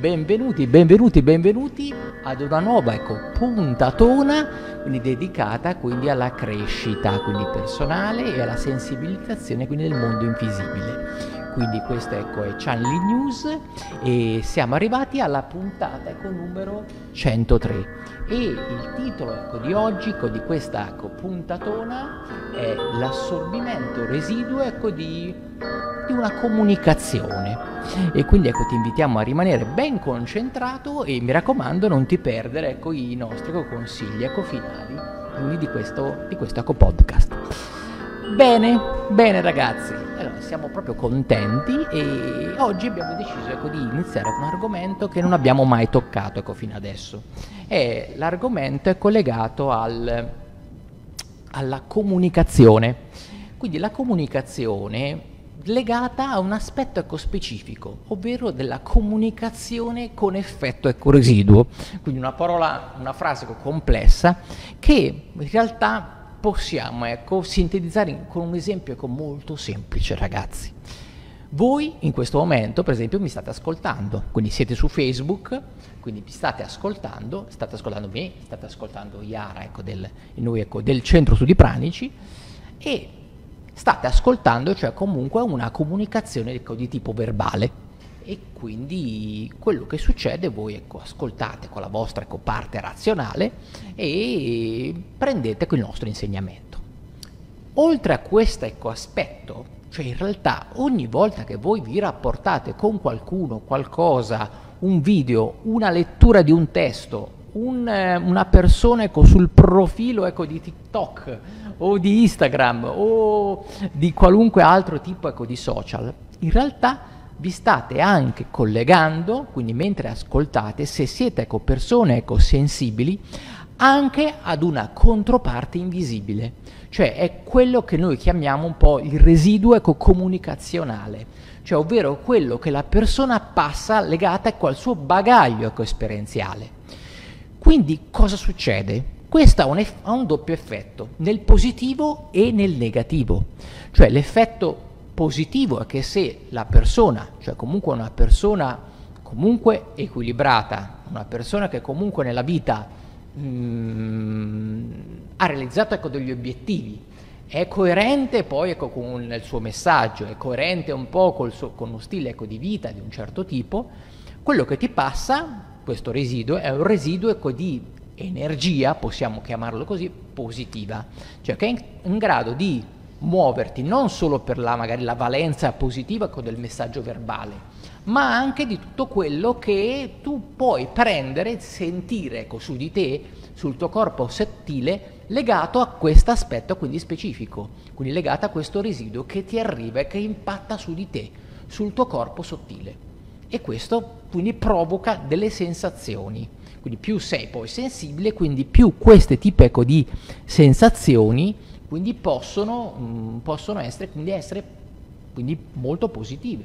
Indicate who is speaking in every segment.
Speaker 1: benvenuti, benvenuti, benvenuti ad una nuova ecco, puntatona quindi dedicata quindi alla crescita quindi personale e alla sensibilizzazione quindi del mondo invisibile. Quindi questo ecco, è Channeling News e siamo arrivati alla puntata ecco, numero 103 e il titolo ecco, di oggi, ecco, di questa ecco, puntatona è l'assorbimento residuo ecco, di, di una comunicazione. E quindi ecco ti invitiamo a rimanere ben concentrato e mi raccomando non ti perdere ecco i nostri ecco, consigli ecco finali quindi di questo, di questo ecco podcast. Bene bene ragazzi allora siamo proprio contenti e oggi abbiamo deciso ecco, di iniziare con un argomento che non abbiamo mai toccato ecco fino adesso e l'argomento è collegato al, alla comunicazione quindi la comunicazione legata a un aspetto ecco specifico, ovvero della comunicazione con effetto ecco residuo. Quindi una parola, una frase ecco, complessa che in realtà possiamo ecco, sintetizzare con un esempio ecco, molto semplice, ragazzi. Voi in questo momento, per esempio, mi state ascoltando, quindi siete su Facebook, quindi mi state ascoltando, state ascoltando me, state ascoltando Iara ecco, del, noi ecco, del Centro Studi Pranici e state ascoltando, cioè comunque una comunicazione ecco, di tipo verbale e quindi quello che succede voi ecco, ascoltate con la vostra ecco, parte razionale e prendete il nostro insegnamento. Oltre a questo ecco, aspetto, cioè in realtà ogni volta che voi vi rapportate con qualcuno, qualcosa, un video, una lettura di un testo, un, una persona ecco, sul profilo ecco, di TikTok o di Instagram o di qualunque altro tipo ecco, di social, in realtà vi state anche collegando, quindi mentre ascoltate, se siete ecco, persone ecco, sensibili, anche ad una controparte invisibile, cioè è quello che noi chiamiamo un po' il residuo ecco, comunicazionale, cioè ovvero quello che la persona passa legata ecco, al suo bagaglio ecco, esperienziale. Quindi cosa succede? Questo ha un, eff- ha un doppio effetto, nel positivo e nel negativo. Cioè l'effetto positivo è che se la persona, cioè comunque una persona comunque equilibrata, una persona che comunque nella vita mh, mm, ha realizzato ecco, degli obiettivi, è coerente poi ecco, con il suo messaggio, è coerente un po' suo, con uno stile ecco, di vita di un certo tipo, quello che ti passa, questo residuo, è un residuo ecco, di energia, possiamo chiamarlo così, positiva, cioè che è in, grado di muoverti non solo per la, magari, la valenza positiva del messaggio verbale, ma anche di tutto quello che tu puoi prendere, sentire ecco, su di te, sul tuo corpo sottile, legato a questo aspetto quindi specifico, quindi legato a questo residuo che ti arriva e che impatta su di te, sul tuo corpo sottile. E questo quindi provoca delle sensazioni quindi più sei poi sensibile, quindi più queste tipi ecco, di sensazioni quindi possono, mm, possono essere, quindi essere quindi molto positive.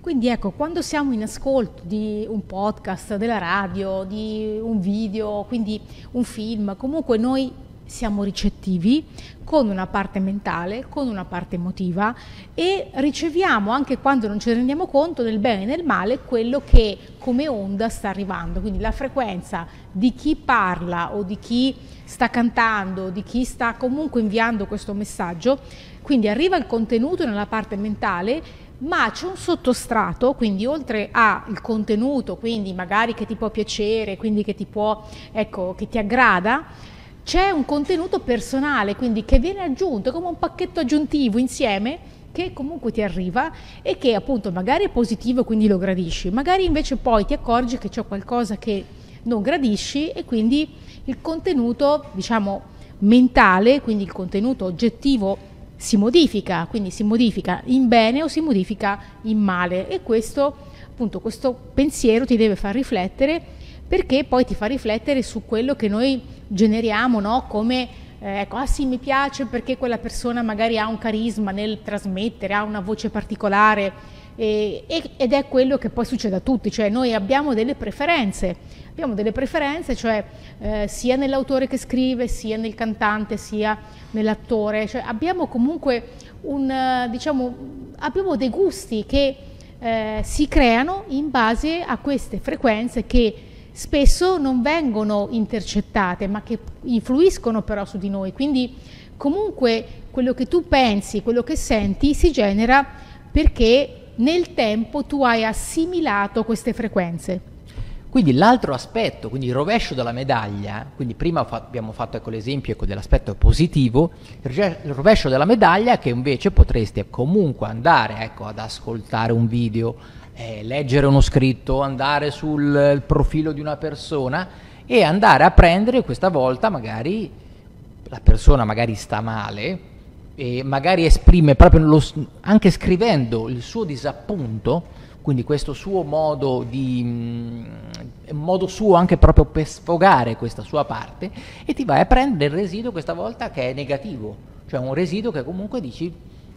Speaker 2: Quindi ecco, quando siamo in ascolto di un podcast, della radio, di un video, quindi un film, comunque noi siamo ricettivi con una parte mentale, con una parte emotiva e riceviamo anche quando non ci rendiamo conto nel bene e nel male quello che come onda sta arrivando, quindi la frequenza di chi parla o di chi sta cantando, di chi sta comunque inviando questo messaggio, quindi arriva il contenuto nella parte mentale ma c'è un sottostrato, quindi oltre al contenuto, quindi magari che ti può piacere, quindi che ti può, ecco, che ti aggrada, c'è un contenuto personale, quindi che viene aggiunto come un pacchetto aggiuntivo insieme che comunque ti arriva e che appunto magari è positivo quindi lo gradisci, magari invece poi ti accorgi che c'è qualcosa che non gradisci e quindi il contenuto, diciamo, mentale, quindi il contenuto oggettivo si modifica, quindi si modifica in bene o si modifica in male e questo appunto questo pensiero ti deve far riflettere perché poi ti fa riflettere su quello che noi generiamo no? come eh, ecco, ah sì mi piace perché quella persona magari ha un carisma nel trasmettere, ha una voce particolare e, ed è quello che poi succede a tutti, cioè noi abbiamo delle preferenze, abbiamo delle preferenze cioè eh, sia nell'autore che scrive, sia nel cantante, sia nell'attore, cioè abbiamo comunque un, diciamo, abbiamo dei gusti che eh, si creano in base a queste frequenze che spesso non vengono intercettate, ma che influiscono però su di noi. Quindi comunque quello che tu pensi, quello che senti si genera perché nel tempo tu hai assimilato queste frequenze.
Speaker 1: Quindi l'altro aspetto, quindi il rovescio della medaglia, quindi prima fa- abbiamo fatto ecco, l'esempio ecco, dell'aspetto positivo, il rovescio della medaglia che invece potresti comunque andare ecco, ad ascoltare un video, eh, leggere uno scritto, andare sul profilo di una persona e andare a prendere questa volta magari la persona magari sta male magari esprime proprio lo, anche scrivendo il suo disappunto quindi questo suo modo di mm, modo suo anche proprio per sfogare questa sua parte e ti vai a prendere il residuo questa volta che è negativo, cioè un residuo che comunque dici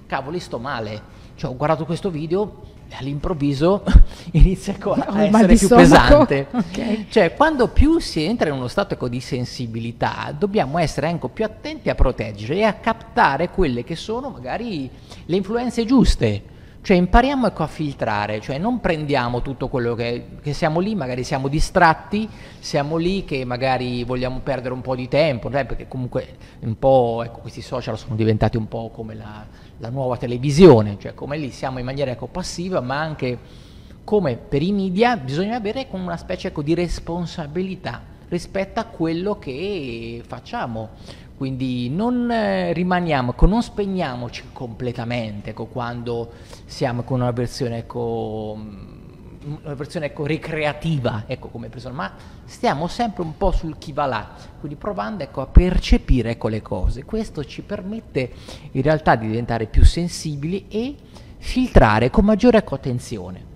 Speaker 1: cavoli sto male, cioè ho guardato questo video e all'improvviso inizia a, essere più pesante. Okay. Cioè, quando più si entra in uno stato ecco, di sensibilità, dobbiamo essere anche più attenti a proteggere e a captare quelle che sono magari le influenze giuste cioè impariamo ecco, a filtrare, cioè non prendiamo tutto quello che, che, siamo lì, magari siamo distratti, siamo lì che magari vogliamo perdere un po' di tempo, perché comunque un po' ecco, questi social sono diventati un po' come la, la nuova televisione, cioè come lì siamo in maniera ecco, passiva, ma anche come per i media bisogna avere una specie ecco, di responsabilità rispetto a quello che facciamo quindi non eh, rimaniamo, ecco, non spegniamoci completamente ecco, quando siamo con una versione, ecco, mm, una versione ecco, ricreativa ecco, come persona, ma stiamo sempre un po' sul chi va là, quindi provando a percepire le cose. Questo ci permette in realtà di diventare più sensibili e filtrare con maggiore attenzione.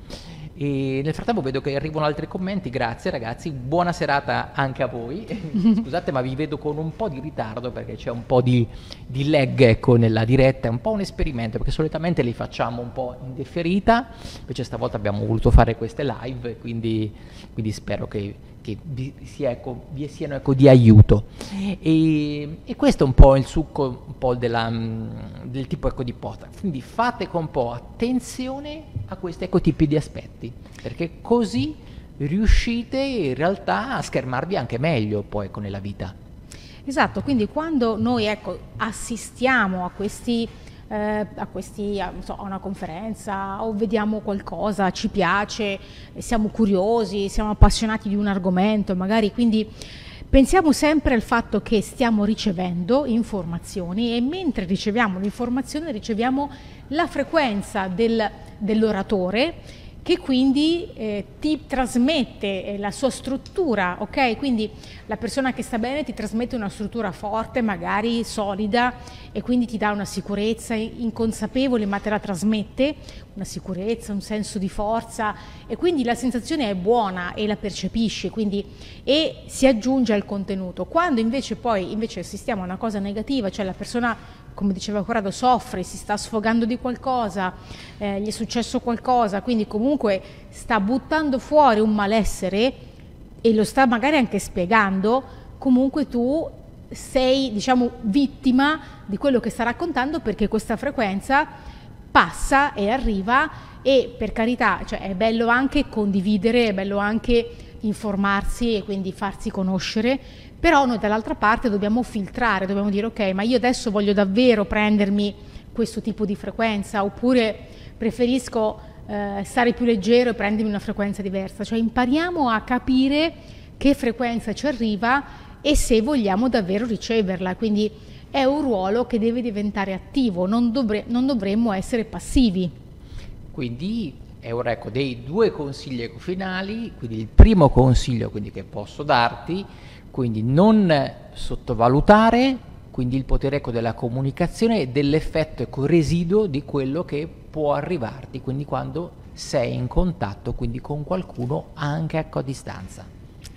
Speaker 1: E nel frattempo vedo che arrivano altri commenti, grazie ragazzi, buona serata anche a voi. Scusate ma vi vedo con un po' di ritardo perché c'è un po' di, di lag ecco, nella diretta, è un po' un esperimento perché solitamente li facciamo un po' in deferita, invece stavolta abbiamo voluto fare queste live, quindi, quindi spero che che vi, sia, ecco, vi siano ecco, di aiuto. E, e, questo è un po' il succo po della, mm, del tipo ecco, di podcast. Quindi fate con un po' attenzione a questi ecco, tipi di aspetti, perché così riuscite in realtà a schermarvi anche meglio poi ecco, nella vita.
Speaker 2: Esatto, quindi quando noi ecco, assistiamo a questi eh, a, questi, a, so, a, una conferenza o vediamo qualcosa, ci piace, siamo curiosi, siamo appassionati di un argomento, magari. Quindi pensiamo sempre al fatto che stiamo ricevendo informazioni e mentre riceviamo l'informazione riceviamo la frequenza del, dell'oratore che quindi eh, ti trasmette eh, la sua struttura, ok? Quindi la persona che sta bene ti trasmette una struttura forte, magari solida e quindi ti dà una sicurezza inconsapevole ma te la trasmette, una sicurezza, un senso di forza e quindi la sensazione è buona e la percepisci quindi, e si aggiunge al contenuto. Quando invece poi invece assistiamo a una cosa negativa, cioè la persona come diceva Corrado, soffre, si sta sfogando di qualcosa, eh, gli è successo qualcosa, quindi comunque sta buttando fuori un malessere e lo sta magari anche spiegando, comunque tu sei diciamo vittima di quello che sta raccontando perché questa frequenza passa e arriva e per carità cioè è bello anche condividere, è bello anche informarsi e quindi farsi conoscere, però noi dall'altra parte dobbiamo filtrare, dobbiamo dire ok, ma io adesso voglio davvero prendermi questo tipo di frequenza? Oppure preferisco eh, stare più leggero e prendermi una frequenza diversa, cioè impariamo a capire che frequenza ci arriva e se vogliamo davvero riceverla, quindi è un ruolo che deve diventare attivo, non, dovre- non dovremmo essere passivi.
Speaker 1: Quindi è ora ecco, dei due consigli finali, quindi il primo consiglio quindi, che posso darti quindi non sottovalutare quindi il potere ecco, della comunicazione e dell'effetto ecco, residuo di quello che può arrivarti, quindi quando sei in contatto quindi con qualcuno anche ecco, a distanza.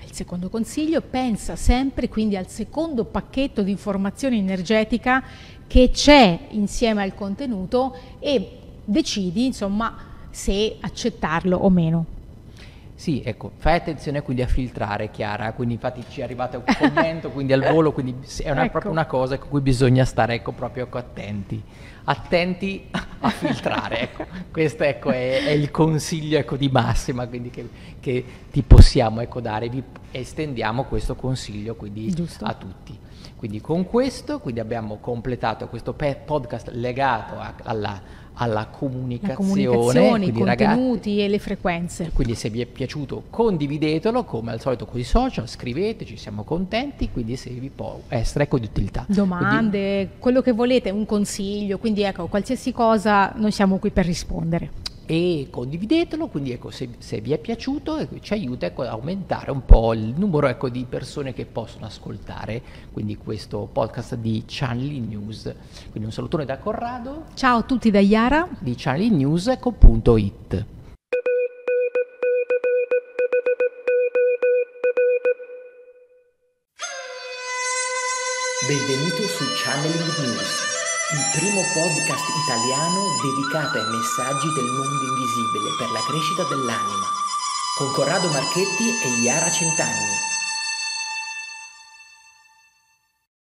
Speaker 2: Il secondo consiglio, pensa sempre quindi al secondo pacchetto di informazione energetica che c'è insieme al contenuto e decidi insomma se accettarlo o meno.
Speaker 1: Sì, ecco, fai attenzione quindi a filtrare Chiara, quindi infatti ci è arrivato un commento quindi al volo, quindi è una,
Speaker 2: Ecco.
Speaker 1: proprio una cosa con cui bisogna stare ecco, proprio ecco, attenti, attenti a filtrare, ecco. questo ecco, è, è il consiglio ecco, di massima quindi che, che ti possiamo ecco, dare, vi estendiamo questo consiglio quindi a tutti. Quindi con questo quindi abbiamo completato questo pe- podcast legato a- alla, alla
Speaker 2: La
Speaker 1: comunicazione,
Speaker 2: comunicazione, i
Speaker 1: quindi ragazzi,
Speaker 2: contenuti e le frequenze.
Speaker 1: quindi se vi è piaciuto condividetelo come al solito con i social, scriveteci, siamo contenti, quindi se vi può essere ecco di utilità.
Speaker 2: Domande, quello che volete, un consiglio, quindi ecco, qualsiasi cosa noi siamo qui per rispondere.
Speaker 1: E condividetelo, quindi ecco, se, se vi è piaciuto ecco, ci aiuta ecco, ad aumentare un po' il numero ecco, di persone che possono ascoltare quindi questo podcast di Channel News. Quindi un salutone da Corrado
Speaker 2: Ciao a tutti da Iara.
Speaker 1: di channelnews.it. Benvenuto su Channeling News, il primo podcast italiano dedicato ai messaggi del mondo invisibile per la crescita dell'anima, con Corrado Marchetti e Iara Centanni.